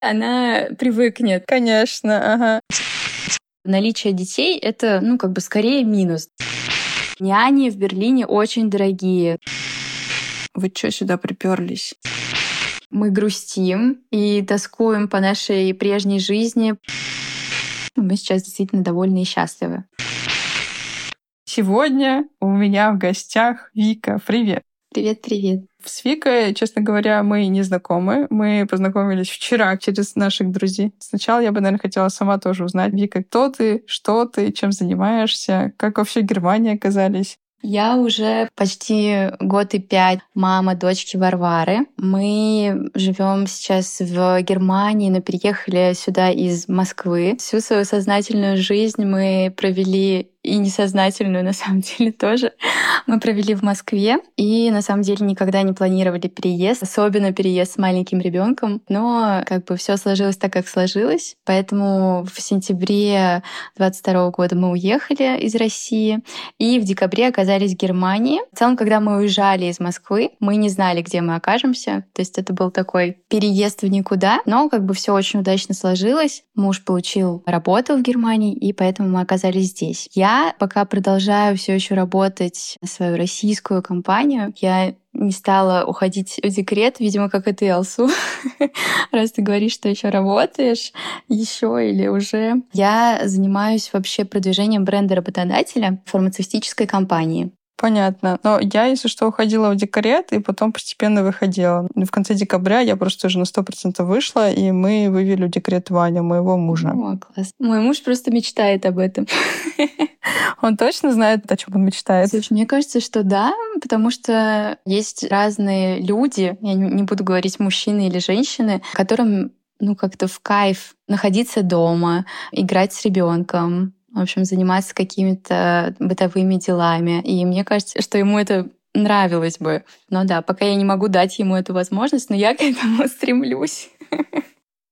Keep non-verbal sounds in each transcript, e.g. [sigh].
она привыкнет. Конечно, ага. Наличие детей — это, ну, как бы скорее минус. Няни в Берлине очень дорогие. Вы что сюда приперлись? Мы грустим и тоскуем по нашей прежней жизни. Мы сейчас действительно довольны и счастливы. Сегодня у меня в гостях Вика. Привет. Привет-привет. С Викой, честно говоря, мы не знакомы. Мы познакомились вчера через наших друзей. Сначала я бы, наверное, хотела сама тоже узнать, Вика, кто ты, что ты, чем занимаешься, как вообще в Германии оказались. Я уже почти год и пять мама дочки Варвары. Мы живем сейчас в Германии, но переехали сюда из Москвы. Всю свою сознательную жизнь мы провели и несознательную, на самом [laughs] деле, тоже мы провели в Москве. И, на самом деле, никогда не планировали переезд, особенно переезд с маленьким ребенком. Но как бы все сложилось так, как сложилось. Поэтому в сентябре 22 года мы уехали из России. И в декабре оказались в Германии. В целом, когда мы уезжали из Москвы, мы не знали, где мы окажемся. То есть это был такой переезд в никуда. Но как бы все очень удачно сложилось. Муж получил работу в Германии, и поэтому мы оказались здесь. Я пока продолжаю все еще работать на свою российскую компанию. Я не стала уходить в декрет, видимо, как и ты, Алсу. [laughs] Раз ты говоришь, что еще работаешь, еще или уже. Я занимаюсь вообще продвижением бренда работодателя фармацевтической компании. Понятно. Но я, если что, уходила в декрет и потом постепенно выходила. В конце декабря я просто уже на сто процентов вышла, и мы вывели в декрет Ваню, моего мужа. О, класс. Мой муж просто мечтает об этом. [laughs] Он точно знает, о чем он мечтает? Слушай, мне кажется, что да, потому что есть разные люди, я не буду говорить мужчины или женщины, которым ну, как-то в кайф находиться дома, играть с ребенком, в общем, заниматься какими-то бытовыми делами. И мне кажется, что ему это нравилось бы. Но да, пока я не могу дать ему эту возможность, но я [laughs] к этому стремлюсь.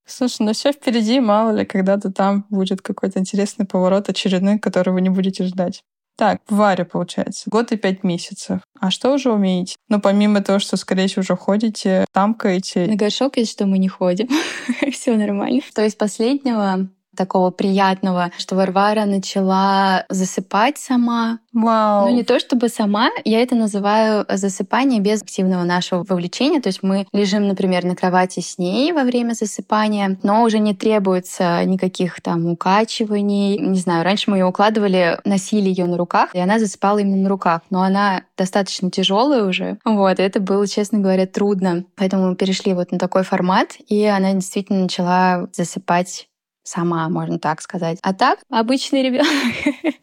Слушай, ну все впереди, мало ли, когда-то там будет какой-то интересный поворот очередной, который вы не будете ждать. Так, в Варе, получается, год и пять месяцев. А что уже умеете? Ну, помимо того, что, скорее всего, уже ходите, тамкаете. На горшок есть, что мы не ходим. [laughs] Все нормально. То есть последнего такого приятного, что Варвара начала засыпать сама. Вау. Ну, не то чтобы сама, я это называю засыпание без активного нашего вовлечения. То есть мы лежим, например, на кровати с ней во время засыпания, но уже не требуется никаких там укачиваний. Не знаю, раньше мы ее укладывали, носили ее на руках, и она засыпала именно на руках. Но она достаточно тяжелая уже. Вот, и это было, честно говоря, трудно. Поэтому мы перешли вот на такой формат, и она действительно начала засыпать сама, можно так сказать. А так, обычный ребенок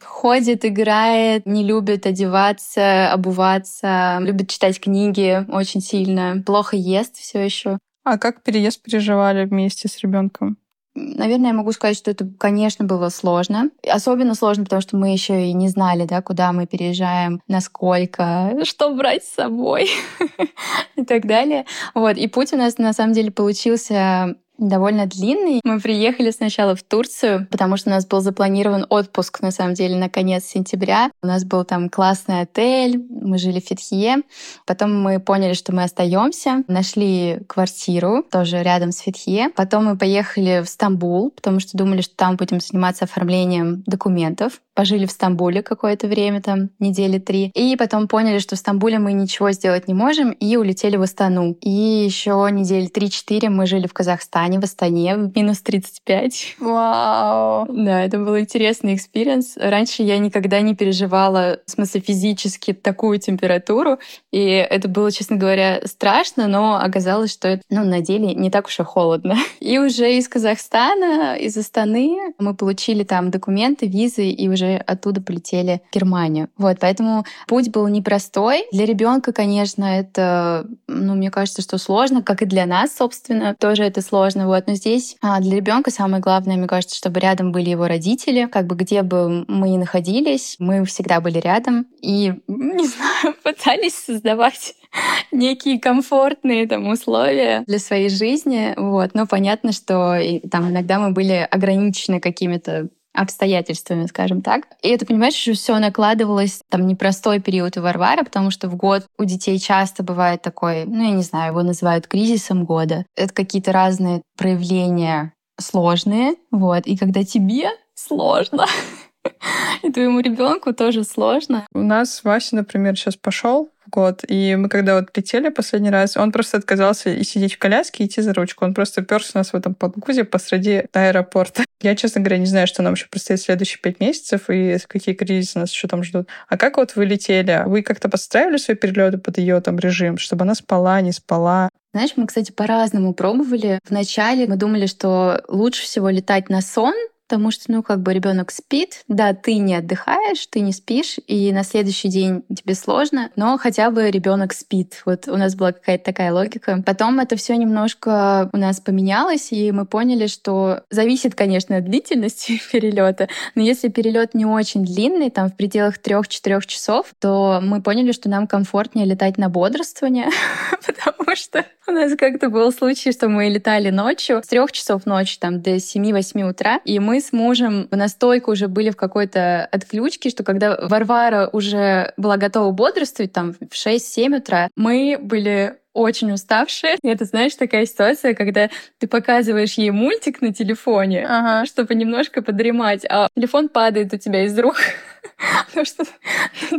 [laughs] ходит, играет, не любит одеваться, обуваться, любит читать книги очень сильно, плохо ест все еще. А как переезд переживали вместе с ребенком? Наверное, я могу сказать, что это, конечно, было сложно. Особенно сложно, потому что мы еще и не знали, да, куда мы переезжаем, насколько, что брать с собой [laughs] и так далее. Вот. И путь у нас на самом деле получился довольно длинный. Мы приехали сначала в Турцию, потому что у нас был запланирован отпуск, на самом деле, на конец сентября. У нас был там классный отель, мы жили в Фетхие. Потом мы поняли, что мы остаемся, нашли квартиру тоже рядом с Фетхие. Потом мы поехали в Стамбул, потому что думали, что там будем заниматься оформлением документов пожили в Стамбуле какое-то время, там недели три, и потом поняли, что в Стамбуле мы ничего сделать не можем, и улетели в Астану. И еще недели три-четыре мы жили в Казахстане, в Астане, в минус 35. Вау! Да, это был интересный experience. Раньше я никогда не переживала, в смысле физически, такую температуру, и это было, честно говоря, страшно, но оказалось, что это, ну, на деле не так уж и холодно. [laughs] И уже из Казахстана, из Астаны мы получили там документы, визы, и уже оттуда полетели в Германию. Вот, поэтому путь был непростой. Для ребенка, конечно, это, ну, мне кажется, что сложно, как и для нас, собственно, тоже это сложно. Вот, но здесь а, для ребенка самое главное, мне кажется, чтобы рядом были его родители, как бы где бы мы ни находились, мы всегда были рядом и, [laughs] не знаю, пытались создавать [laughs] некие комфортные там условия для своей жизни, вот. Но понятно, что и, там иногда мы были ограничены какими-то обстоятельствами, скажем так. И это, понимаешь, что все накладывалось, там, непростой период у Варвары, потому что в год у детей часто бывает такой, ну, я не знаю, его называют кризисом года. Это какие-то разные проявления сложные, вот. И когда тебе сложно, [laughs] и твоему ребенку тоже сложно. У нас Вася, например, сейчас пошел в год, и мы когда вот летели последний раз, он просто отказался и сидеть в коляске, и идти за ручку. Он просто перся у нас в этом подгузе посреди аэропорта. [laughs] Я, честно говоря, не знаю, что нам еще предстоит следующие пять месяцев и какие кризисы нас еще там ждут. А как вот вы летели? Вы как-то подстраивали свои перелеты под ее там режим, чтобы она спала, не спала? Знаешь, мы, кстати, по-разному пробовали. Вначале мы думали, что лучше всего летать на сон, потому что, ну, как бы ребенок спит, да, ты не отдыхаешь, ты не спишь, и на следующий день тебе сложно, но хотя бы ребенок спит. Вот у нас была какая-то такая логика. Потом это все немножко у нас поменялось, и мы поняли, что зависит, конечно, от длительности [laughs] перелета, но если перелет не очень длинный, там в пределах трех-четырех часов, то мы поняли, что нам комфортнее летать на бодрствование, [laughs] потому что у нас как-то был случай, что мы летали ночью, с трех часов ночи там до 7-8 утра, и мы с мужем настолько уже были в какой-то отключке, что когда Варвара уже была готова бодрствовать там в 6-7 утра, мы были очень уставшие. И это, знаешь, такая ситуация, когда ты показываешь ей мультик на телефоне, ага. чтобы немножко подремать, а телефон падает у тебя из рук, [laughs] потому что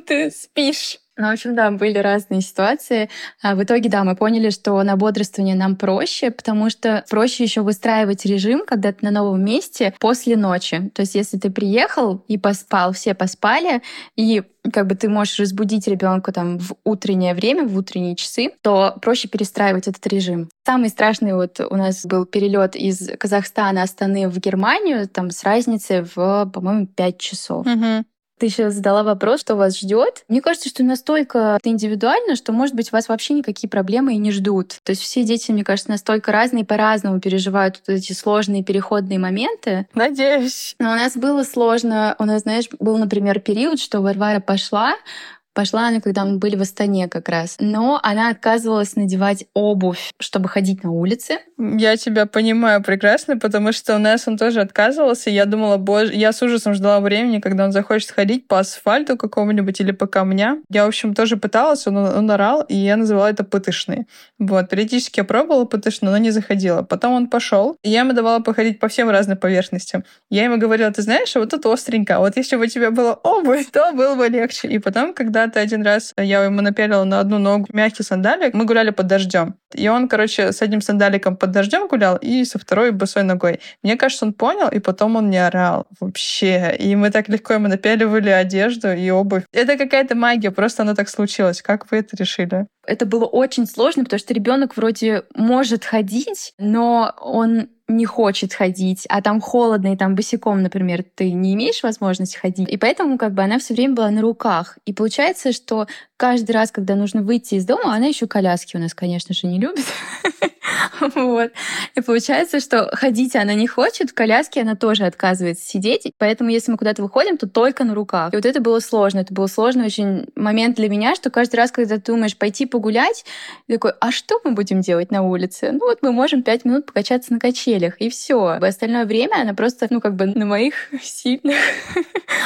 ты спишь. Ну, в общем, да, были разные ситуации. А в итоге, да, мы поняли, что на бодрствование нам проще, потому что проще еще выстраивать режим, когда ты на новом месте после ночи. То есть, если ты приехал и поспал, все поспали, и как бы ты можешь разбудить ребенка там в утреннее время, в утренние часы, то проще перестраивать этот режим. Самый страшный вот у нас был перелет из Казахстана, Астаны в Германию, там с разницей в, по-моему, 5 часов. Угу. Ты еще задала вопрос, что вас ждет. Мне кажется, что настолько индивидуально, что, может быть, вас вообще никакие проблемы и не ждут. То есть все дети, мне кажется, настолько разные, по-разному переживают вот эти сложные переходные моменты. Надеюсь. Но у нас было сложно. У нас, знаешь, был, например, период, что Варвара пошла, Пошла она, когда мы были в Астане как раз. Но она отказывалась надевать обувь, чтобы ходить на улице. Я тебя понимаю прекрасно, потому что у нас он тоже отказывался. Я думала, боже, я с ужасом ждала времени, когда он захочет ходить по асфальту какому-нибудь или по камням. Я, в общем, тоже пыталась, он, он орал, и я называла это пытышный. Вот, периодически я пробовала пытышный, но не заходила. Потом он пошел, и я ему давала походить по всем разным поверхностям. Я ему говорила, ты знаешь, вот тут остренько, вот если бы у тебя было обувь, то было бы легче. И потом, когда когда-то один раз я ему напялила на одну ногу мягкий сандалик. Мы гуляли под дождем. И он, короче, с одним сандаликом под дождем гулял и со второй босой ногой. Мне кажется, он понял, и потом он не орал вообще. И мы так легко ему напяливали одежду и обувь. Это какая-то магия, просто оно так случилось. Как вы это решили? Это было очень сложно, потому что ребенок вроде может ходить, но он не хочет ходить, а там холодно, и там босиком, например, ты не имеешь возможности ходить. И поэтому как бы она все время была на руках. И получается, что каждый раз, когда нужно выйти из дома, она еще коляски у нас, конечно же, не любит. [laughs] Вот. И получается, что ходить она не хочет, в коляске она тоже отказывается сидеть. Поэтому, если мы куда-то выходим, то только на руках. И вот это было сложно. Это был сложный очень момент для меня, что каждый раз, когда ты думаешь пойти погулять, такой, а что мы будем делать на улице? Ну вот мы можем пять минут покачаться на качелях, и все. В остальное время она просто, ну как бы на моих [laughs] сильных,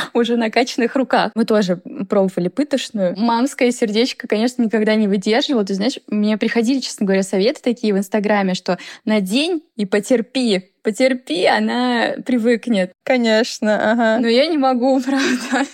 [laughs] уже накачанных руках. Мы тоже пробовали пытошную. Мамское сердечко, конечно, никогда не выдерживало. Ты знаешь, мне приходили, честно говоря, советы такие в Инстаграме, что на день и потерпи, потерпи, она привыкнет. Конечно, ага. Но я не могу, [laughs] правда.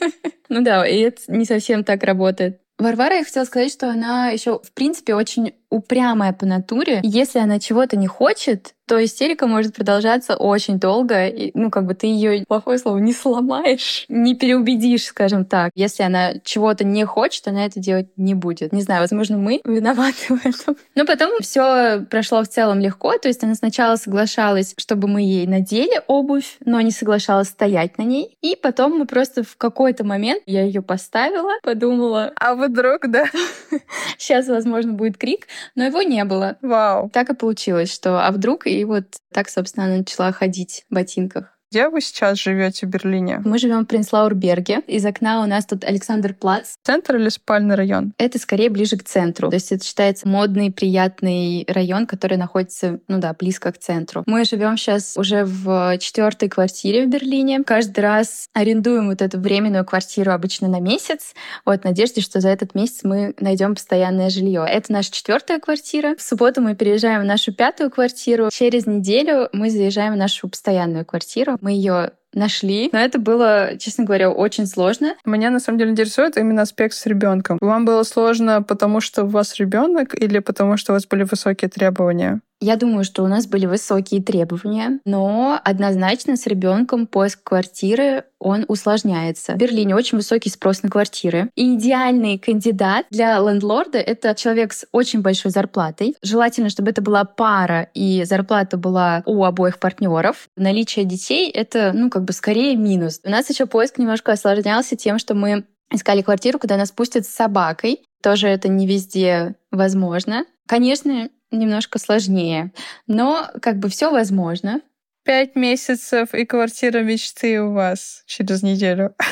Ну да, и это не совсем так работает. Варвара, я хотела сказать, что она еще, в принципе, очень упрямая по натуре. Если она чего-то не хочет, то истерика может продолжаться очень долго. И, ну, как бы ты ее, плохое слово, не сломаешь, не переубедишь, скажем так. Если она чего-то не хочет, она это делать не будет. Не знаю, возможно, мы виноваты в этом. Но потом все прошло в целом легко. То есть она сначала соглашалась, чтобы мы ей надели обувь, но не соглашалась стоять на ней. И потом мы просто в какой-то момент я ее поставила, подумала, а вдруг, да? [laughs] Сейчас, возможно, будет крик, но его не было. Вау. Так и получилось, что а вдруг, и вот так, собственно, она начала ходить в ботинках. Где вы сейчас живете в Берлине? Мы живем в Принцлаурберге. Из окна у нас тут Александр Плац. Центр или спальный район? Это скорее ближе к центру. То есть это считается модный, приятный район, который находится, ну да, близко к центру. Мы живем сейчас уже в четвертой квартире в Берлине. Каждый раз арендуем вот эту временную квартиру обычно на месяц. Вот, в надежде, что за этот месяц мы найдем постоянное жилье. Это наша четвертая квартира. В субботу мы переезжаем в нашу пятую квартиру. Через неделю мы заезжаем в нашу постоянную квартиру. Мы ее нашли. Но это было, честно говоря, очень сложно. Меня на самом деле интересует именно аспект с ребенком. Вам было сложно, потому что у вас ребенок или потому что у вас были высокие требования? Я думаю, что у нас были высокие требования, но однозначно с ребенком поиск квартиры он усложняется. В Берлине очень высокий спрос на квартиры. И идеальный кандидат для лендлорда — это человек с очень большой зарплатой. Желательно, чтобы это была пара, и зарплата была у обоих партнеров. Наличие детей — это, ну, как бы скорее минус. У нас еще поиск немножко осложнялся тем, что мы искали квартиру, куда нас пустят с собакой. Тоже это не везде возможно. Конечно, немножко сложнее. Но как бы все возможно. Пять месяцев и квартира мечты у вас через неделю. [laughs]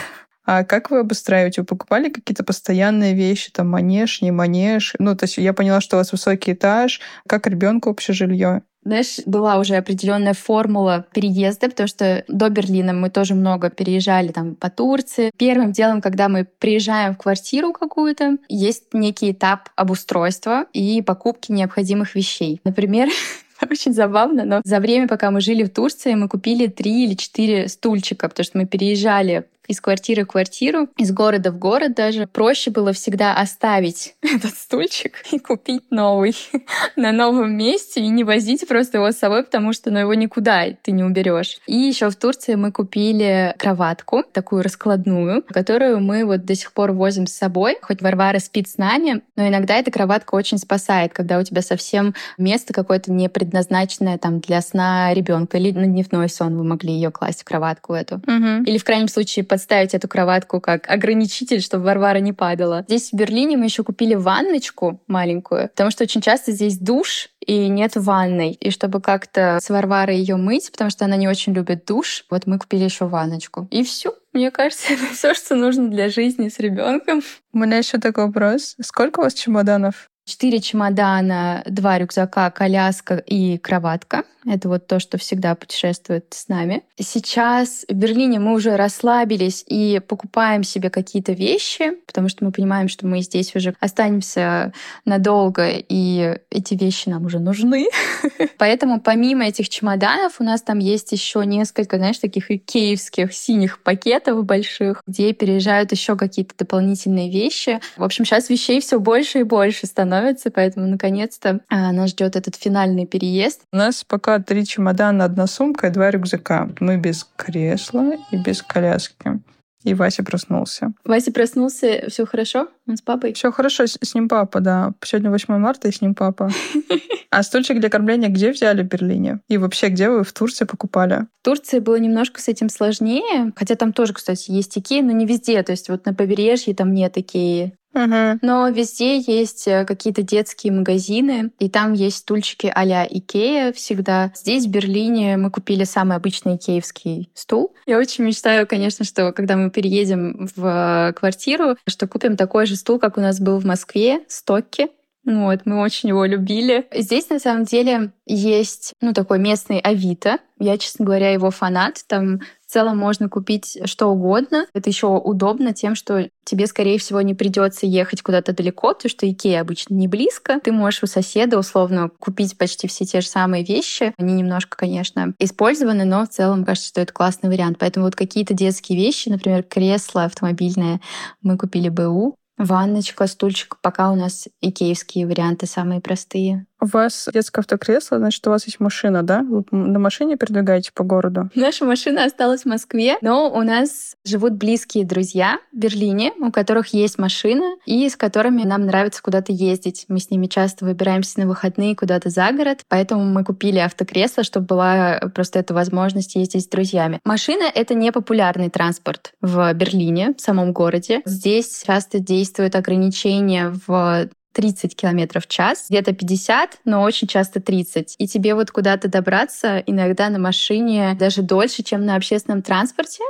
А как вы обустраиваете? Вы покупали какие-то постоянные вещи, там манеж, не манеж? Ну, то есть я поняла, что у вас высокий этаж. Как ребенку общее жилье? Знаешь, была уже определенная формула переезда, потому что до Берлина мы тоже много переезжали там по Турции. Первым делом, когда мы приезжаем в квартиру какую-то, есть некий этап обустройства и покупки необходимых вещей. Например, [laughs] очень забавно, но за время, пока мы жили в Турции, мы купили три или четыре стульчика, потому что мы переезжали из квартиры в квартиру, из города в город даже. Проще было всегда оставить [laughs] этот стульчик и купить новый [laughs] на новом месте и не возить просто его с собой, потому что ну, его никуда ты не уберешь. И еще в Турции мы купили кроватку, такую раскладную, которую мы вот до сих пор возим с собой. Хоть Варвара спит с нами, но иногда эта кроватка очень спасает, когда у тебя совсем место какое-то не предназначенное там для сна ребенка или на дневной сон вы могли ее класть в кроватку эту. Угу. Или в крайнем случае подставить эту кроватку как ограничитель, чтобы Варвара не падала. Здесь в Берлине мы еще купили ванночку маленькую, потому что очень часто здесь душ, и нет ванной. И чтобы как-то с Варварой ее мыть, потому что она не очень любит душ, вот мы купили еще ванночку. И все. Мне кажется, [laughs] это все, что нужно для жизни с ребенком. У меня еще такой вопрос. Сколько у вас чемоданов? Четыре чемодана, два рюкзака, коляска и кроватка. Это вот то, что всегда путешествует с нами. Сейчас в Берлине мы уже расслабились и покупаем себе какие-то вещи, потому что мы понимаем, что мы здесь уже останемся надолго, и эти вещи нам уже нужны. [laughs] Поэтому помимо этих чемоданов у нас там есть еще несколько, знаешь, таких икеевских синих пакетов больших, где переезжают еще какие-то дополнительные вещи. В общем, сейчас вещей все больше и больше становится становится, поэтому наконец-то а, нас ждет этот финальный переезд. У нас пока три чемодана, одна сумка и два рюкзака. Мы без кресла и без коляски. И Вася проснулся. Вася проснулся, все хорошо? Он с папой? Все хорошо, с, с ним папа, да. Сегодня 8 марта, и с ним папа. [laughs] А стульчик для кормления где взяли в Берлине? И вообще, где вы в Турции покупали? В Турции было немножко с этим сложнее, хотя там тоже, кстати, есть Икея, но не везде. То есть вот на побережье там нет Икеи. Угу. Но везде есть э, какие-то детские магазины, и там есть стульчики а-ля Икея всегда. Здесь, в Берлине, мы купили самый обычный икеевский стул. Я очень мечтаю, конечно, что когда мы переедем в квартиру, что купим такой же стул, как у нас был в Москве, стокки. Вот, мы очень его любили. Здесь, на самом деле, есть, ну, такой местный Авито. Я, честно говоря, его фанат. Там в целом можно купить что угодно. Это еще удобно тем, что тебе, скорее всего, не придется ехать куда-то далеко, потому что Икея обычно не близко. Ты можешь у соседа условно купить почти все те же самые вещи. Они немножко, конечно, использованы, но в целом кажется, что это классный вариант. Поэтому вот какие-то детские вещи, например, кресло автомобильное, мы купили БУ. Ванночка, стульчик, пока у нас икеевские варианты самые простые. У вас детское автокресло, значит, у вас есть машина, да? Вы на машине передвигаете по городу? Наша машина осталась в Москве, но у нас живут близкие друзья в Берлине, у которых есть машина, и с которыми нам нравится куда-то ездить. Мы с ними часто выбираемся на выходные куда-то за город, поэтому мы купили автокресло, чтобы была просто эта возможность ездить с друзьями. Машина — это не популярный транспорт в Берлине, в самом городе. Здесь часто действуют ограничения в 30 километров в час, где-то 50, но очень часто 30. И тебе вот куда-то добраться иногда на машине даже дольше, чем на общественном транспорте,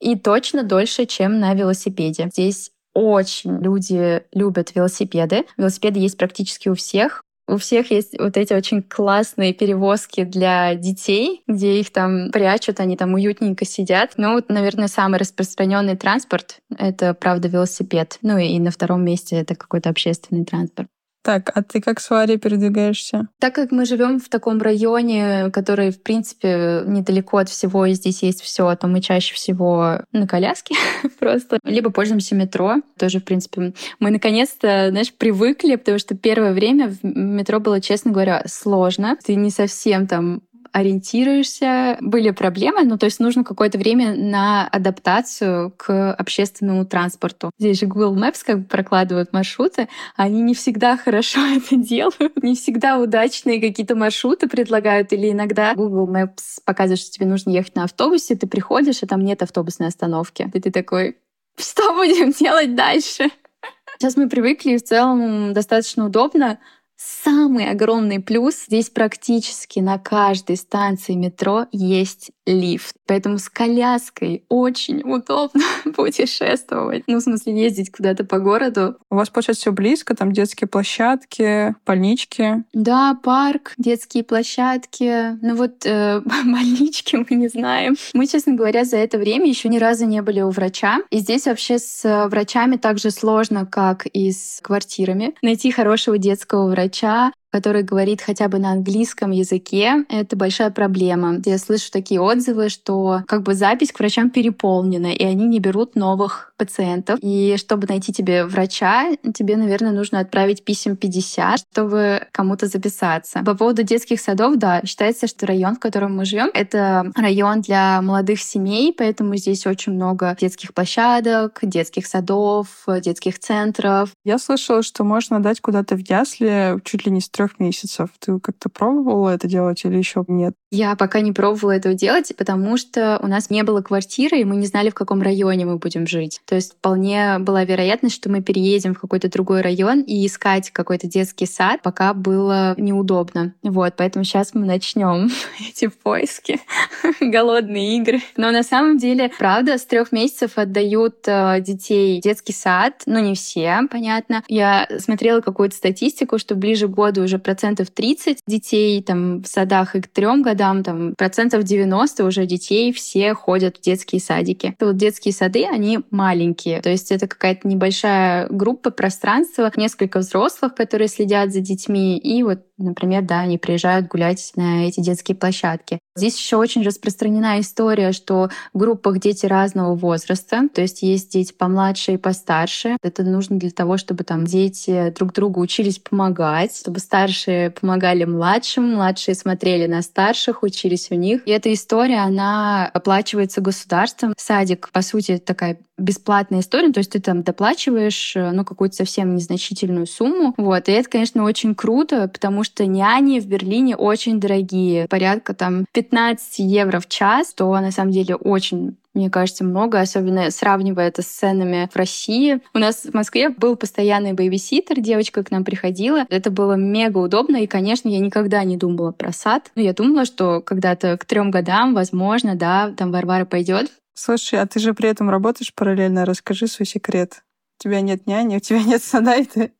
и точно дольше, чем на велосипеде. Здесь очень люди любят велосипеды. Велосипеды есть практически у всех. У всех есть вот эти очень классные перевозки для детей, где их там прячут, они там уютненько сидят. Ну, вот, наверное, самый распространенный транспорт — это, правда, велосипед. Ну и на втором месте это какой-то общественный транспорт. Так, а ты как с Варей передвигаешься? Так как мы живем в таком районе, который, в принципе, недалеко от всего, и здесь есть все, то мы чаще всего на коляске [laughs] просто. Либо пользуемся метро. Тоже, в принципе, мы наконец-то, знаешь, привыкли, потому что первое время в метро было, честно говоря, сложно. Ты не совсем там ориентируешься. Были проблемы, ну, то есть нужно какое-то время на адаптацию к общественному транспорту. Здесь же Google Maps как бы прокладывают маршруты, они не всегда хорошо [laughs] это делают, не всегда удачные какие-то маршруты предлагают, или иногда Google Maps показывает, что тебе нужно ехать на автобусе, ты приходишь, а там нет автобусной остановки. И ты такой, что будем делать дальше? [laughs] Сейчас мы привыкли, и в целом достаточно удобно. Самый огромный плюс здесь практически на каждой станции метро есть лифт. Поэтому с коляской очень удобно [laughs] путешествовать. Ну, в смысле, ездить куда-то по городу. У вас, получается, все близко, там детские площадки, больнички. Да, парк, детские площадки. Ну вот э, [laughs] больнички мы не знаем. Мы, честно говоря, за это время еще ни разу не были у врача. И здесь вообще с врачами так же сложно, как и с квартирами. Найти хорошего детского врача chatear который говорит хотя бы на английском языке, это большая проблема. Я слышу такие отзывы, что как бы запись к врачам переполнена, и они не берут новых пациентов. И чтобы найти тебе врача, тебе, наверное, нужно отправить писем 50, чтобы кому-то записаться. По поводу детских садов, да, считается, что район, в котором мы живем, это район для молодых семей, поэтому здесь очень много детских площадок, детских садов, детских центров. Я слышала, что можно дать куда-то в ясли чуть ли не с трех месяцев. Ты как-то пробовала это делать или еще нет? Я пока не пробовала этого делать, потому что у нас не было квартиры, и мы не знали, в каком районе мы будем жить. То есть вполне была вероятность, что мы переедем в какой-то другой район и искать какой-то детский сад, пока было неудобно. Вот, поэтому сейчас мы начнем [laughs] эти поиски, [laughs] голодные игры. Но на самом деле, правда, с трех месяцев отдают э, детей детский сад. Ну, не все, понятно. Я смотрела какую-то статистику, что ближе к году уже процентов 30 детей там в садах и к трем годам годам там процентов 90 уже детей все ходят в детские садики. Это вот детские сады, они маленькие. То есть это какая-то небольшая группа пространства, несколько взрослых, которые следят за детьми, и вот например, да, они приезжают гулять на эти детские площадки. Здесь еще очень распространена история, что в группах дети разного возраста, то есть есть дети помладше и постарше. Это нужно для того, чтобы там дети друг другу учились помогать, чтобы старшие помогали младшим, младшие смотрели на старших, учились у них. И эта история, она оплачивается государством. Садик, по сути, такая бесплатная история, то есть ты там доплачиваешь, ну, какую-то совсем незначительную сумму. Вот. И это, конечно, очень круто, потому что няни в Берлине очень дорогие. Порядка там 15 евро в час, то на самом деле очень мне кажется, много, особенно сравнивая это с ценами в России. У нас в Москве был постоянный бейбиситер, девочка к нам приходила. Это было мега удобно, и, конечно, я никогда не думала про сад. Но я думала, что когда-то к трем годам, возможно, да, там Варвара пойдет. Слушай, а ты же при этом работаешь параллельно. Расскажи свой секрет. У тебя нет няни, у тебя нет сада, и ты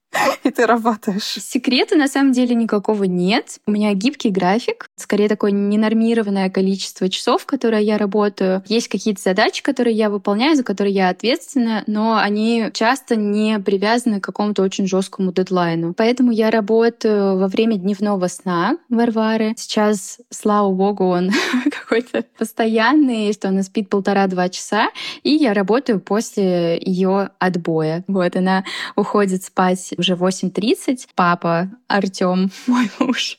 и ты работаешь. Секрета на самом деле никакого нет. У меня гибкий график, скорее такое ненормированное количество часов, которые я работаю. Есть какие-то задачи, которые я выполняю, за которые я ответственна, но они часто не привязаны к какому-то очень жесткому дедлайну. Поэтому я работаю во время дневного сна Варвары. Сейчас, слава богу, он [laughs] какой-то постоянный, что она спит полтора-два часа, и я работаю после ее отбоя. Вот она уходит спать уже 8.30. Папа Артем, [laughs] мой муж,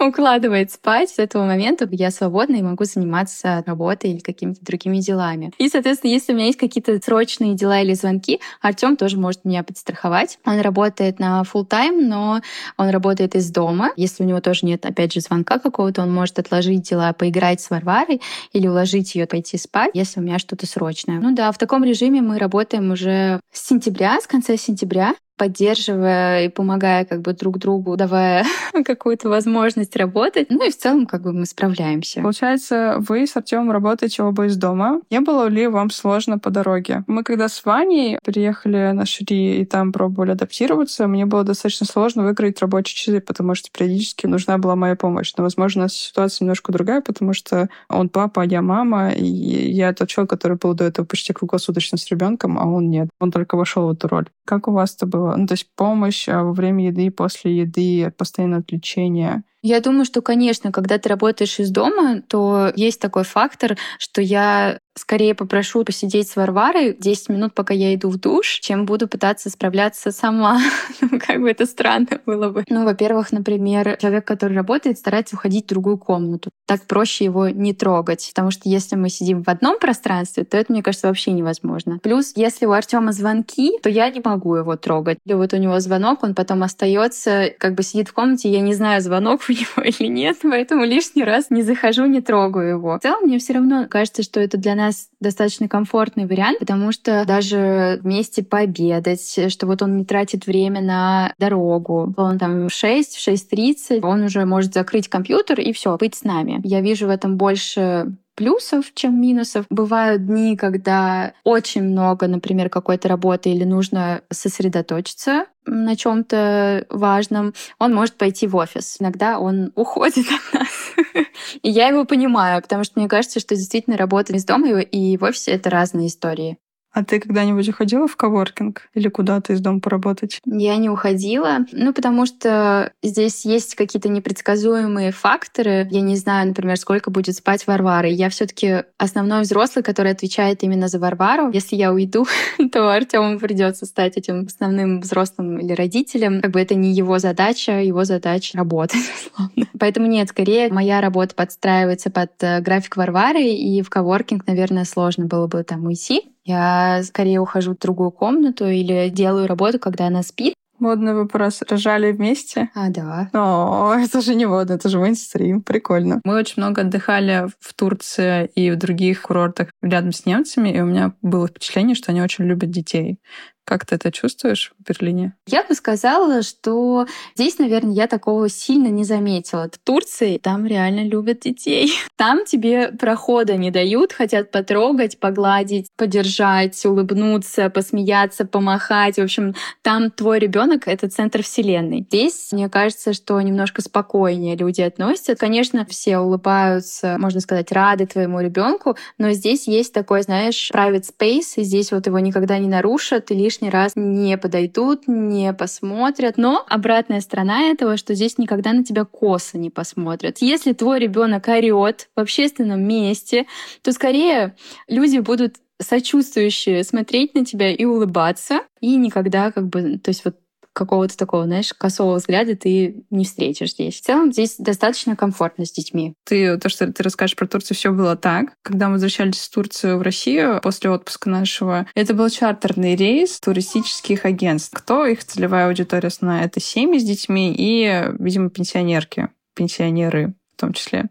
укладывает спать. С этого момента я свободна и могу заниматься работой или какими-то другими делами. И, соответственно, если у меня есть какие-то срочные дела или звонки, Артем тоже может меня подстраховать. Он работает на full тайм но он работает из дома. Если у него тоже нет, опять же, звонка какого-то, он может отложить дела, поиграть с Варварой или уложить ее пойти спать, если у меня что-то срочное. Ну да, в таком режиме мы работаем уже с сентября, с конца сентября. Поддерживая и помогая как бы друг другу, давая [laughs] какую-то возможность работать. Ну и в целом как бы мы справляемся. Получается, вы с Артемом работаете оба из дома. Не было ли вам сложно по дороге? Мы когда с Ваней приехали на Шри и там пробовали адаптироваться, мне было достаточно сложно выкроить рабочие часы, потому что периодически нужна была моя помощь. Но, возможно, у нас ситуация немножко другая, потому что он папа, а я мама, и я тот человек, который был до этого почти круглосуточно с ребенком, а он нет. Он только вошел в эту роль. Как у вас это было? Ну, то есть помощь а, во время еды, после еды, постоянное отвлечение. Я думаю, что, конечно, когда ты работаешь из дома, то есть такой фактор, что я скорее попрошу посидеть с Варварой 10 минут, пока я иду в душ, чем буду пытаться справляться сама. [laughs] Ну, как бы это странно было бы. Ну, во-первых, например, человек, который работает, старается уходить в другую комнату. Так проще его не трогать, потому что если мы сидим в одном пространстве, то это, мне кажется, вообще невозможно. Плюс, если у Артема звонки, то я не могу его трогать. Или вот у него звонок, он потом остается, как бы сидит в комнате, я не знаю, звонок у [laughs] него [laughs] или нет, поэтому лишний раз не захожу, не трогаю его. В целом, мне все равно кажется, что это для нас достаточно комфортный вариант, потому что даже вместе пообедать, что вот он не тратит время на дорогу. Он там в 6, в 6.30, он уже может закрыть компьютер и все, быть с нами. Я вижу в этом больше плюсов, чем минусов. Бывают дни, когда очень много, например, какой-то работы или нужно сосредоточиться на чем-то важном, он может пойти в офис. Иногда он [laughs] уходит от нас. И я его понимаю, потому что мне кажется, что действительно работа из дома и в офисе — это разные истории. А ты когда-нибудь уходила в коворкинг или куда-то из дома поработать? Я не уходила, ну, потому что здесь есть какие-то непредсказуемые факторы. Я не знаю, например, сколько будет спать Варвара. Я все таки основной взрослый, который отвечает именно за Варвару. Если я уйду, [laughs] то Артему придется стать этим основным взрослым или родителем. Как бы это не его задача, его задача работать. [laughs] Поэтому нет, скорее моя работа подстраивается под э, график Варвары, и в коворкинг, наверное, сложно было бы там уйти. Я скорее ухожу в другую комнату или делаю работу, когда она спит. Модный вопрос. Рожали вместе? А, да. О, [laughs] это же не модно, это же мейнстрим. Прикольно. Мы очень много отдыхали в Турции и в других курортах рядом с немцами, и у меня было впечатление, что они очень любят детей. Как ты это чувствуешь в Берлине? Я бы сказала, что здесь, наверное, я такого сильно не заметила. В Турции там реально любят детей. [laughs] Там тебе прохода не дают, хотят потрогать, погладить, подержать, улыбнуться, посмеяться, помахать. В общем, там твой ребенок — это центр вселенной. Здесь, мне кажется, что немножко спокойнее люди относятся. Конечно, все улыбаются, можно сказать, рады твоему ребенку, но здесь есть такой, знаешь, private space, и здесь вот его никогда не нарушат, и лишь лишний раз не подойдут, не посмотрят. Но обратная сторона этого, что здесь никогда на тебя косо не посмотрят. Если твой ребенок орет в общественном месте, то скорее люди будут сочувствующие смотреть на тебя и улыбаться, и никогда как бы, то есть вот какого-то такого, знаешь, косого взгляда ты не встретишь здесь. В целом здесь достаточно комфортно с детьми. Ты, то, что ты расскажешь про Турцию, все было так. Когда мы возвращались в Турцию в Россию после отпуска нашего, это был чартерный рейс туристических агентств. Кто их целевая аудитория основная? Это семьи с детьми и, видимо, пенсионерки, пенсионеры в том числе.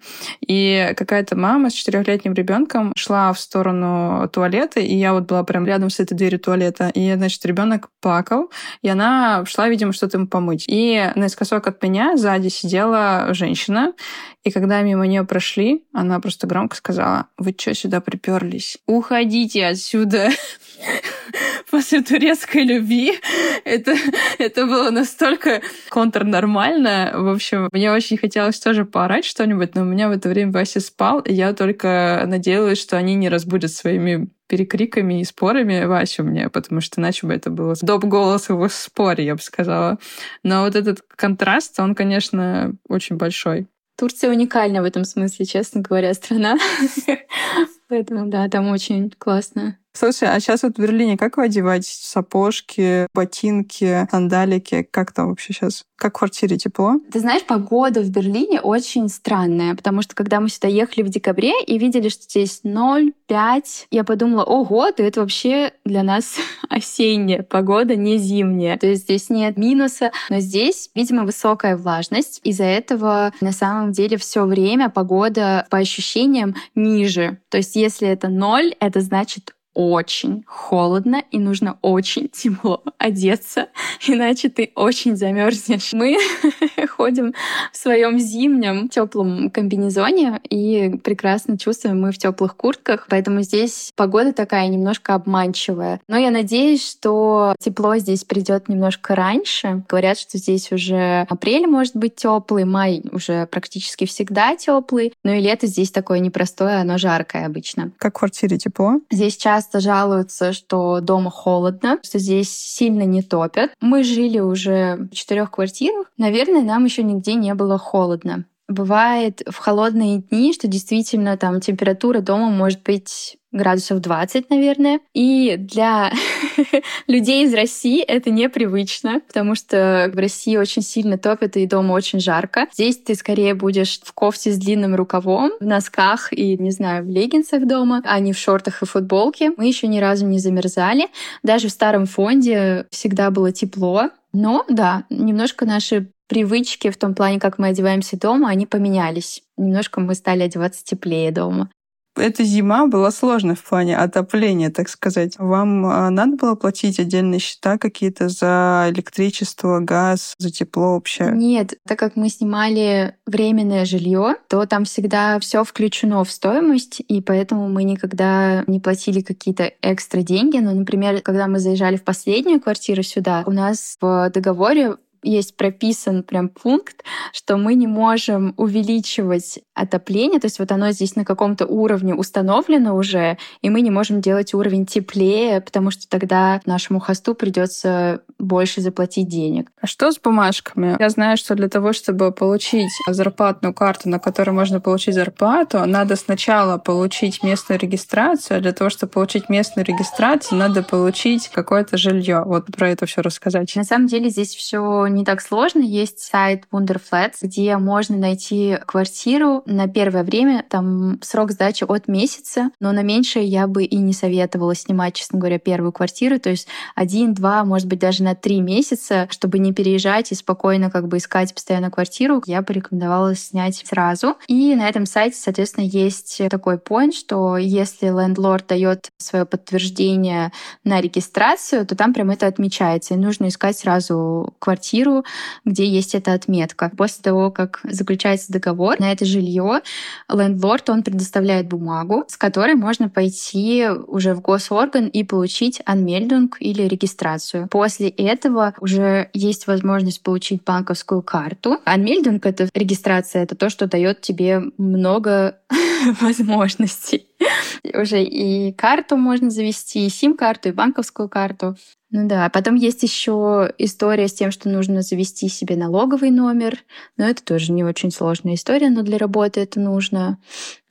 И какая-то мама с четырехлетним ребенком шла в сторону туалета, и я вот была прям рядом с этой дверью туалета, и, значит, ребенок плакал, и она шла, видимо, что-то ему помыть. И наискосок от меня сзади сидела женщина, и когда мимо нее прошли, она просто громко сказала, вы что сюда приперлись? Уходите отсюда! [laughs] После турецкой любви это, это было настолько контрнормально. В общем, мне очень хотелось тоже поорать что-нибудь, но у меня в это время Вася спал, и я только надеялась, что они не разбудят своими перекриками и спорами Васю мне, потому что иначе бы это было доп. голос в споре, я бы сказала. Но вот этот контраст, он, конечно, очень большой. Турция уникальна в этом смысле, честно говоря, страна. [laughs] Поэтому, да, там очень классно. Слушай, а сейчас вот в Берлине как вы одеваетесь? Сапожки, ботинки, сандалики? Как там вообще сейчас? Как в квартире тепло? Ты знаешь, погода в Берлине очень странная, потому что когда мы сюда ехали в декабре и видели, что здесь 0, 5, я подумала, ого, да это вообще для нас [laughs] осенняя погода, не зимняя. То есть здесь нет минуса, но здесь, видимо, высокая влажность. Из-за этого на самом деле все время погода по ощущениям ниже. То есть если это 0, это значит очень холодно и нужно очень тепло одеться, [laughs] иначе ты очень замерзнешь. Мы [laughs] ходим в своем зимнем теплом комбинезоне и прекрасно чувствуем мы в теплых куртках, поэтому здесь погода такая немножко обманчивая. Но я надеюсь, что тепло здесь придет немножко раньше. Говорят, что здесь уже апрель может быть теплый, май уже практически всегда теплый, но и лето здесь такое непростое, оно жаркое обычно. Как в квартире тепло? Здесь часто жалуются, что дома холодно, что здесь сильно не топят. Мы жили уже в четырех квартирах. Наверное, нам еще нигде не было холодно. Бывает в холодные дни, что действительно там температура дома может быть градусов 20, наверное. И для [laughs] людей из России это непривычно, потому что в России очень сильно топит и дома очень жарко. Здесь ты скорее будешь в кофте с длинным рукавом, в носках и, не знаю, в леггинсах дома, а не в шортах и футболке. Мы еще ни разу не замерзали. Даже в старом фонде всегда было тепло. Но да, немножко наши привычки в том плане, как мы одеваемся дома, они поменялись. Немножко мы стали одеваться теплее дома. Эта зима была сложной в плане отопления, так сказать. Вам а, надо было платить отдельные счета какие-то за электричество, газ, за тепло вообще? Нет, так как мы снимали временное жилье, то там всегда все включено в стоимость, и поэтому мы никогда не платили какие-то экстра деньги. Но, например, когда мы заезжали в последнюю квартиру сюда, у нас в договоре есть прописан прям пункт, что мы не можем увеличивать отопление, то есть вот оно здесь на каком-то уровне установлено уже, и мы не можем делать уровень теплее, потому что тогда нашему хосту придется больше заплатить денег. А что с бумажками? Я знаю, что для того, чтобы получить зарплатную карту, на которой можно получить зарплату, надо сначала получить местную регистрацию, а для того, чтобы получить местную регистрацию, надо получить какое-то жилье. Вот про это все рассказать. На самом деле здесь все не так сложно. Есть сайт Wonderflats, где можно найти квартиру на первое время. Там срок сдачи от месяца, но на меньшее я бы и не советовала снимать, честно говоря, первую квартиру. То есть один, два, может быть, даже на три месяца, чтобы не переезжать и спокойно как бы искать постоянно квартиру, я бы рекомендовала снять сразу. И на этом сайте, соответственно, есть такой point, что если лендлорд дает свое подтверждение на регистрацию, то там прям это отмечается. И нужно искать сразу квартиру, квартиру, где есть эта отметка. После того, как заключается договор на это жилье, лендлорд, он предоставляет бумагу, с которой можно пойти уже в госорган и получить анмельдунг или регистрацию. После этого уже есть возможность получить банковскую карту. Анмельдунг — это регистрация, это то, что дает тебе много [laughs] возможностей. Уже и карту можно завести, и сим-карту, и банковскую карту. Ну да, потом есть еще история с тем, что нужно завести себе налоговый номер. Но это тоже не очень сложная история, но для работы это нужно.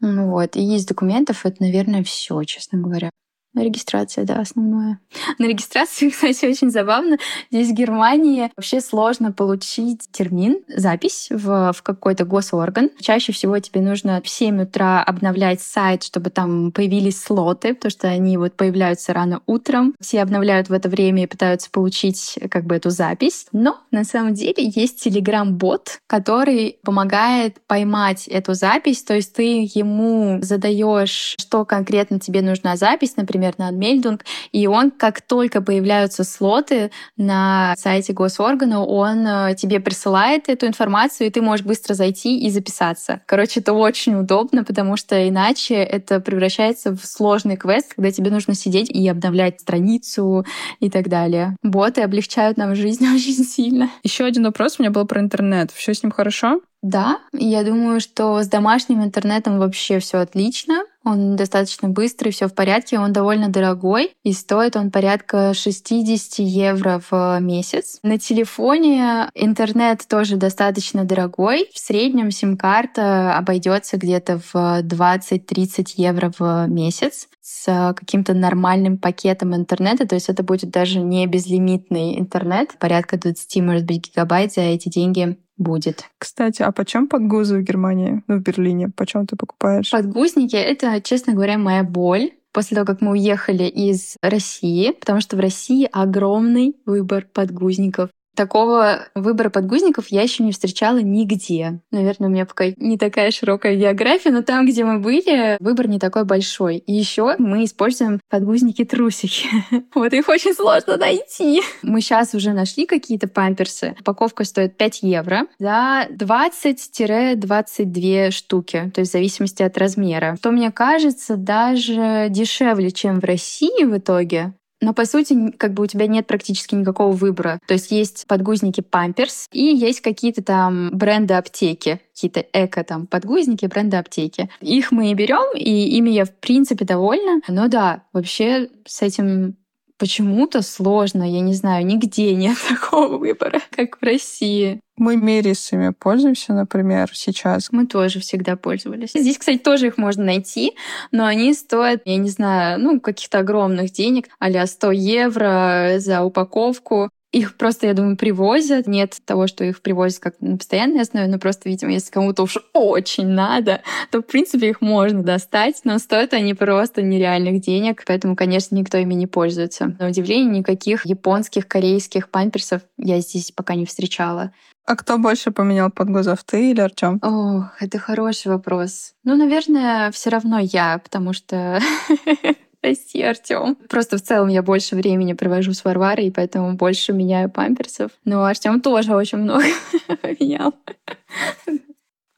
Ну вот. И из документов это, наверное, все, честно говоря. Регистрация, да, основное. На регистрации, [laughs] кстати, очень забавно. Здесь в Германии вообще сложно получить термин, запись в, в какой-то госорган. Чаще всего тебе нужно в 7 утра обновлять сайт, чтобы там появились слоты, потому что они вот появляются рано утром. Все обновляют в это время и пытаются получить как бы эту запись. Но на самом деле есть Telegram-бот, который помогает поймать эту запись. То есть ты ему задаешь, что конкретно тебе нужна запись, например, например, на Адмельдунг, и он, как только появляются слоты на сайте госоргана, он э, тебе присылает эту информацию, и ты можешь быстро зайти и записаться. Короче, это очень удобно, потому что иначе это превращается в сложный квест, когда тебе нужно сидеть и обновлять страницу и так далее. Боты облегчают нам жизнь [laughs] очень сильно. Еще один вопрос у меня был про интернет. Все с ним хорошо? Да, я думаю, что с домашним интернетом вообще все отлично. Он достаточно быстрый, все в порядке, он довольно дорогой, и стоит он порядка 60 евро в месяц. На телефоне интернет тоже достаточно дорогой. В среднем сим-карта обойдется где-то в 20-30 евро в месяц с каким-то нормальным пакетом интернета, то есть это будет даже не безлимитный интернет, порядка 20, может быть, гигабайт за эти деньги будет. Кстати, а почем подгузы в Германии, ну, в Берлине? Почем ты покупаешь? Подгузники — это, честно говоря, моя боль после того, как мы уехали из России, потому что в России огромный выбор подгузников. Такого выбора подгузников я еще не встречала нигде. Наверное, у меня пока не такая широкая география, но там, где мы были, выбор не такой большой. И еще мы используем подгузники-трусики. [laughs] Вот их очень сложно найти. Мы сейчас уже нашли какие-то памперсы. Упаковка стоит 5 евро за 20-22 штуки, то есть в зависимости от размера. Что мне кажется, даже дешевле, чем в России в итоге. Но по сути, как бы у тебя нет практически никакого выбора. То есть есть подгузники Pampers и есть какие-то там бренды аптеки, какие-то эко там подгузники, бренды аптеки. Их мы и берем, и ими я в принципе довольна. Но да, вообще с этим почему-то сложно, я не знаю, нигде нет [laughs] такого выбора, как в России. Мы мерисами пользуемся, например, сейчас. Мы тоже всегда пользовались. Здесь, кстати, тоже их можно найти, но они стоят, я не знаю, ну, каких-то огромных денег, а 100 евро за упаковку. Их просто, я думаю, привозят. Нет того, что их привозят как на постоянной основе, но просто, видимо, если кому-то уж очень надо, то, в принципе, их можно достать, но стоят они просто нереальных денег, поэтому, конечно, никто ими не пользуется. На удивление, никаких японских, корейских памперсов я здесь пока не встречала. А кто больше поменял подгузов, ты или Артем? Ох, это хороший вопрос. Ну, наверное, все равно я, потому что [laughs] Прости, Артем. Просто в целом я больше времени провожу с Варварой, и поэтому больше меняю памперсов. Но Артем тоже очень много [laughs] менял.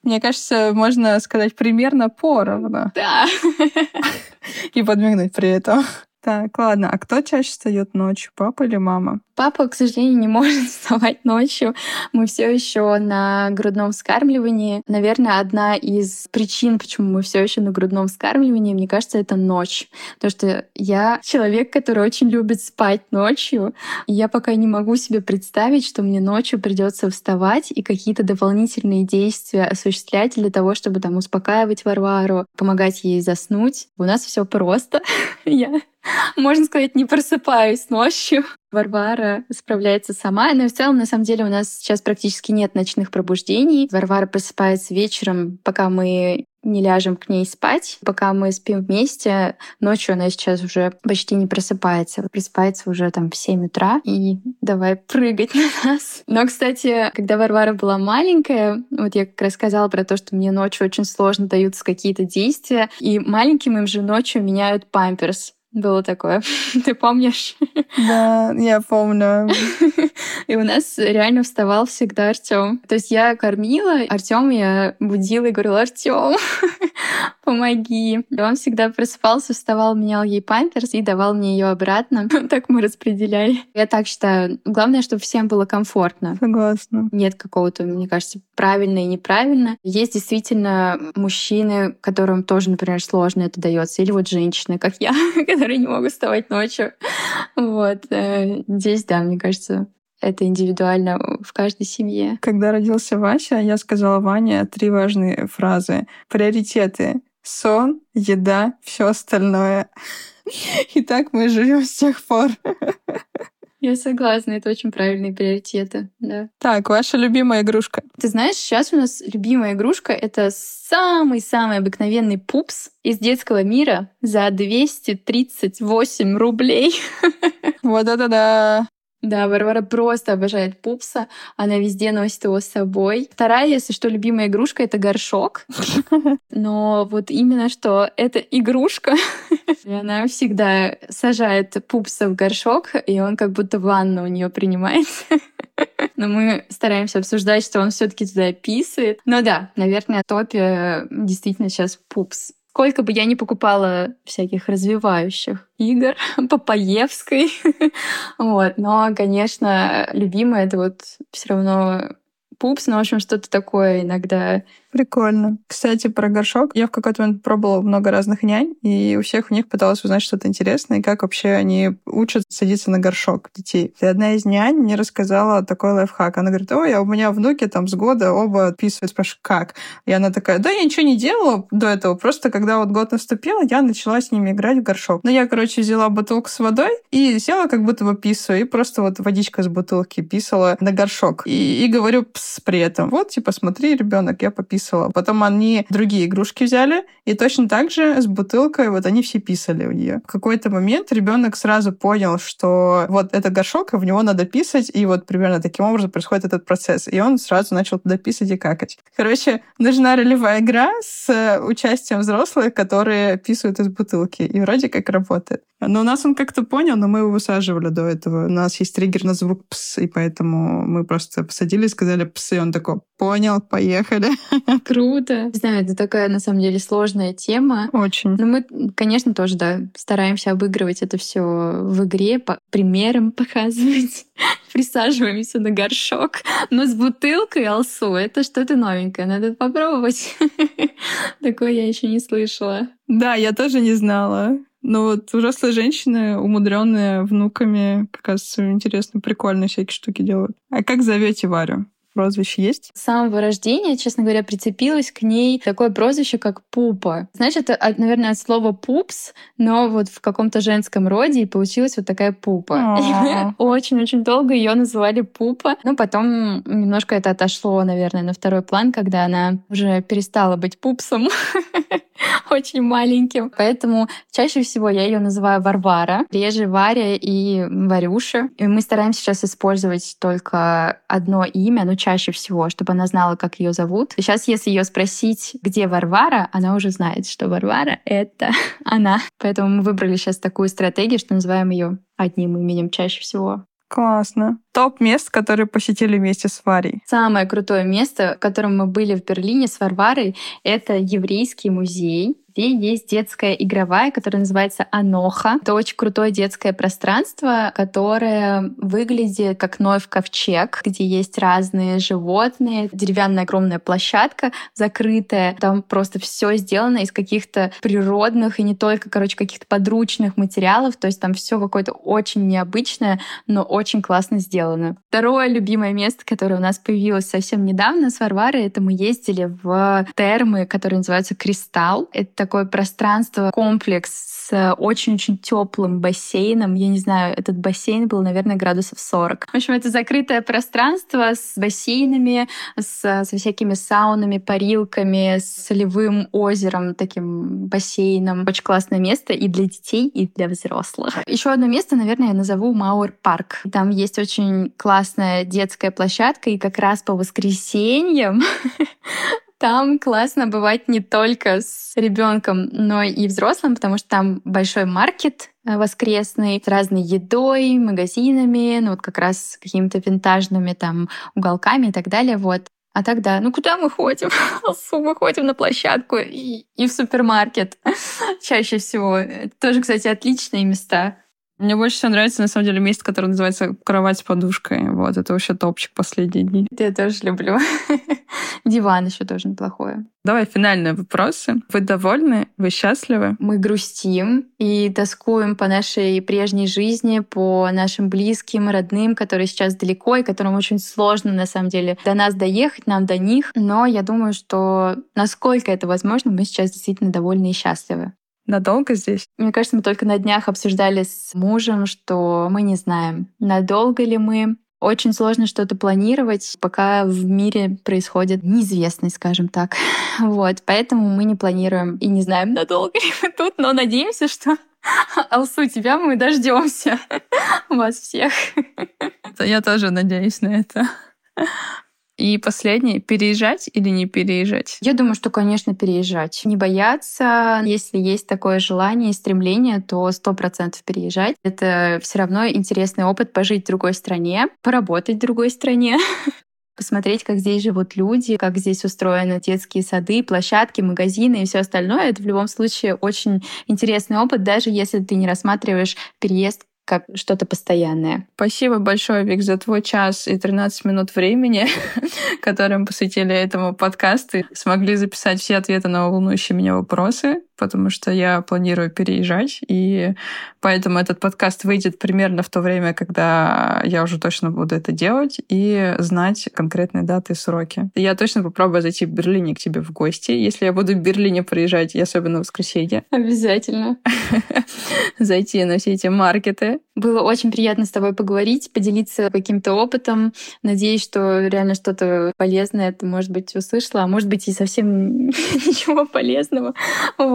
Мне кажется, можно сказать примерно поровну. Да. [laughs] И подмигнуть при этом. Так, ладно. А кто чаще встает ночью, папа или мама? Папа, к сожалению, не [laughs] может вставать ночью. Мы все еще на грудном вскармливании. Наверное, одна из причин, почему мы все еще на грудном вскармливании, мне кажется, это ночь. Потому что я человек, который очень любит спать ночью. И я пока не могу себе представить, что мне ночью придется вставать и какие-то дополнительные действия осуществлять для того, чтобы там успокаивать Варвару, помогать ей заснуть. У нас все просто. [laughs] Я можно сказать, не просыпаюсь ночью. Варвара справляется сама. Но в целом, на самом деле, у нас сейчас практически нет ночных пробуждений. Варвара просыпается вечером, пока мы не ляжем к ней спать. Пока мы спим вместе, ночью она сейчас уже почти не просыпается. Просыпается уже там в 7 утра и давай прыгать на нас. Но, кстати, когда Варвара была маленькая, вот я как раз сказала про то, что мне ночью очень сложно даются какие-то действия, и маленьким им же ночью меняют памперс. Было такое. [laughs] Ты помнишь? Да, я помню. [laughs] И у нас реально вставал всегда Артем. То есть я кормила, Артем я будила и говорила, Артем, [laughs] помоги. И он всегда просыпался, вставал, менял ей памперс и давал мне ее обратно. Так мы распределяли. Я так считаю. Главное, чтобы всем было комфортно. Согласна. Нет какого-то, мне кажется, правильно и неправильно. Есть действительно мужчины, которым тоже, например, сложно это дается, или вот женщины, как я, [laughs] которые не могут вставать ночью. Вот. Э, здесь, да, мне кажется, это индивидуально в каждой семье. Когда родился Вася, я сказала Ване три важные фразы. Приоритеты. Сон, еда, все остальное. [laughs] И так мы живем с тех пор. [laughs] Я согласна, это очень правильные приоритеты, да. Так, ваша любимая игрушка? Ты знаешь, сейчас у нас любимая игрушка — это самый-самый обыкновенный пупс из детского мира за 238 рублей. [laughs] Вот это да! Да, Варвара просто обожает пупса. Она везде носит его с собой. Вторая, если что, любимая игрушка — это горшок. [laughs] Но вот именно что это игрушка. И она всегда сажает пупса в горшок, и он как будто ванну у нее принимает. [laughs] Но мы стараемся обсуждать, что он все-таки туда писает. Но да, наверное, топе действительно сейчас пупс. Сколько бы я ни покупала всяких развивающих игр [laughs] по Паевской, [laughs] вот, но, конечно, любимое это вот все равно пупс, но, в общем, что-то такое иногда Прикольно. Кстати, про горшок. Я в какой-то момент пробовала много разных нянь, и у всех у них пыталась узнать что-то интересное, и как вообще они учат садиться на горшок детей. И одна из нянь мне рассказала такой лайфхак. Она говорит, ой, а у меня внуки там с года оба отписывают. Спрашиваю, как? И она такая, да, я ничего не делала до этого, просто когда вот год наступил, я начала с ними играть в горшок. Ну, я, короче, взяла бутылку с водой и села как будто бы писаю, и просто вот водичка с бутылки писала на горшок. И, и говорю пс при этом. Вот, типа, смотри, ребенок, я пописываю писала. Потом они другие игрушки взяли, и точно так же с бутылкой вот они все писали у нее. В какой-то момент ребенок сразу понял, что вот это горшок, и в него надо писать, и вот примерно таким образом происходит этот процесс. И он сразу начал туда писать и какать. Короче, нужна ролевая игра с э, участием взрослых, которые писают из бутылки. И вроде как работает. Но у нас он как-то понял, но мы его высаживали до этого. У нас есть триггер на звук «пс», и поэтому мы просто посадили и сказали «пс», и он такой «понял, поехали». [laughs] Круто. Не знаю, это такая, на самом деле, сложная тема. Очень. Но мы, конечно, тоже, да, стараемся обыгрывать это все в игре, по примерам показывать. [laughs] Присаживаемся на горшок. Но с бутылкой алсу — это что-то новенькое. Надо попробовать. [laughs] Такое я еще не слышала. Да, я тоже не знала. Но вот взрослые женщины, умудренные внуками, как раз интересно, прикольные всякие штуки делают. А как зовете Варю? Прозвище есть? С самого рождения, честно говоря, прицепилась к ней такое прозвище, как Пупа. Значит, это, наверное, от слова пупс, но вот в каком-то женском роде и получилась вот такая Пупа. [laughs] Очень-очень долго ее называли Пупа. Ну, потом немножко это отошло, наверное, на второй план, когда она уже перестала быть пупсом. [laughs] очень маленьким. Поэтому чаще всего я ее называю Варвара, реже Варя и Варюша. И мы стараемся сейчас использовать только одно имя, но чаще всего, чтобы она знала, как ее зовут. Сейчас, если ее спросить, где Варвара, она уже знает, что Варвара — это [laughs] она. Поэтому мы выбрали сейчас такую стратегию, что называем ее одним именем чаще всего. Классно. Топ мест, которые посетили вместе с Варей. Самое крутое место, в котором мы были в Берлине с Варварой, это еврейский музей где есть детская игровая, которая называется Аноха. Это очень крутое детское пространство, которое выглядит как Ноев ковчег, где есть разные животные, деревянная огромная площадка закрытая. Там просто все сделано из каких-то природных и не только, короче, каких-то подручных материалов. То есть там все какое-то очень необычное, но очень классно сделано. Второе любимое место, которое у нас появилось совсем недавно с Варварой, это мы ездили в термы, которые называются Кристалл. Это такое пространство, комплекс с очень-очень теплым бассейном. Я не знаю, этот бассейн был, наверное, градусов 40. В общем, это закрытое пространство с бассейнами, с, со всякими саунами, парилками, с солевым озером, таким бассейном. Очень классное место и для детей, и для взрослых. Еще одно место, наверное, я назову Мауэр парк. Там есть очень классная детская площадка, и как раз по воскресеньям [laughs] Там классно бывать не только с ребенком, но и взрослым, потому что там большой маркет э, воскресный с разной едой, магазинами, ну вот как раз какими-то винтажными там уголками и так далее. Вот. А тогда, ну куда мы ходим? [laughs] Мы ходим на площадку и, и в супермаркет [laughs] чаще всего. Это тоже, кстати, отличные места. Мне больше всего нравится, на самом деле, место, которое называется «Кровать с подушкой». Вот, это вообще топчик последние дни. Это я тоже люблю. [laughs] Диван еще тоже неплохое. Давай финальные вопросы. Вы довольны? Вы счастливы? Мы грустим и тоскуем по нашей прежней жизни, по нашим близким, родным, которые сейчас далеко и которым очень сложно, на самом деле, до нас доехать, нам до них. Но я думаю, что насколько это возможно, мы сейчас действительно довольны и счастливы. Надолго здесь? Мне кажется, мы только на днях обсуждали с мужем, что мы не знаем, надолго ли мы. Очень сложно что-то планировать, пока в мире происходит неизвестность, скажем так. [laughs] Вот, поэтому мы не планируем и не знаем, надолго ли мы тут, но надеемся, что [laughs] Алсу, тебя мы дождемся. [laughs] Вас всех. Я тоже надеюсь на это. И последнее, переезжать или не переезжать? Я думаю, что, конечно, переезжать. Не бояться. Если есть такое желание и стремление, то сто процентов переезжать. Это все равно интересный опыт пожить в другой стране, поработать в другой стране [laughs] посмотреть, как здесь живут люди, как здесь устроены детские сады, площадки, магазины и все остальное. Это в любом случае очень интересный опыт, даже если ты не рассматриваешь переезд как что-то постоянное. Спасибо большое, Вик, за твой час и 13 минут времени, [laughs] которые мы посвятили этому подкасту. Смогли записать все ответы на волнующие меня вопросы потому что я планирую переезжать, и поэтому этот подкаст выйдет примерно в то время, когда я уже точно буду это делать и знать конкретные даты и сроки. Я точно попробую зайти в Берлине к тебе в гости, если я буду в Берлине приезжать, и особенно в воскресенье. [laughs] Обязательно. [laughs] Зайти на все эти маркеты Было очень приятно с тобой поговорить, поделиться каким-то опытом. Надеюсь, что реально что-то полезное ты, может быть, услышала, а может быть, и совсем [laughs] ничего полезного.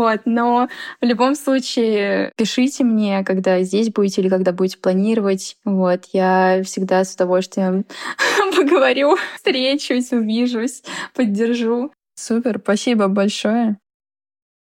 Вот. Но в любом случае пишите мне, когда здесь будете или когда будете планировать. Вот. Я всегда с удовольствием [laughs] поговорю, встречусь, увижусь, поддержу. Супер, спасибо большое.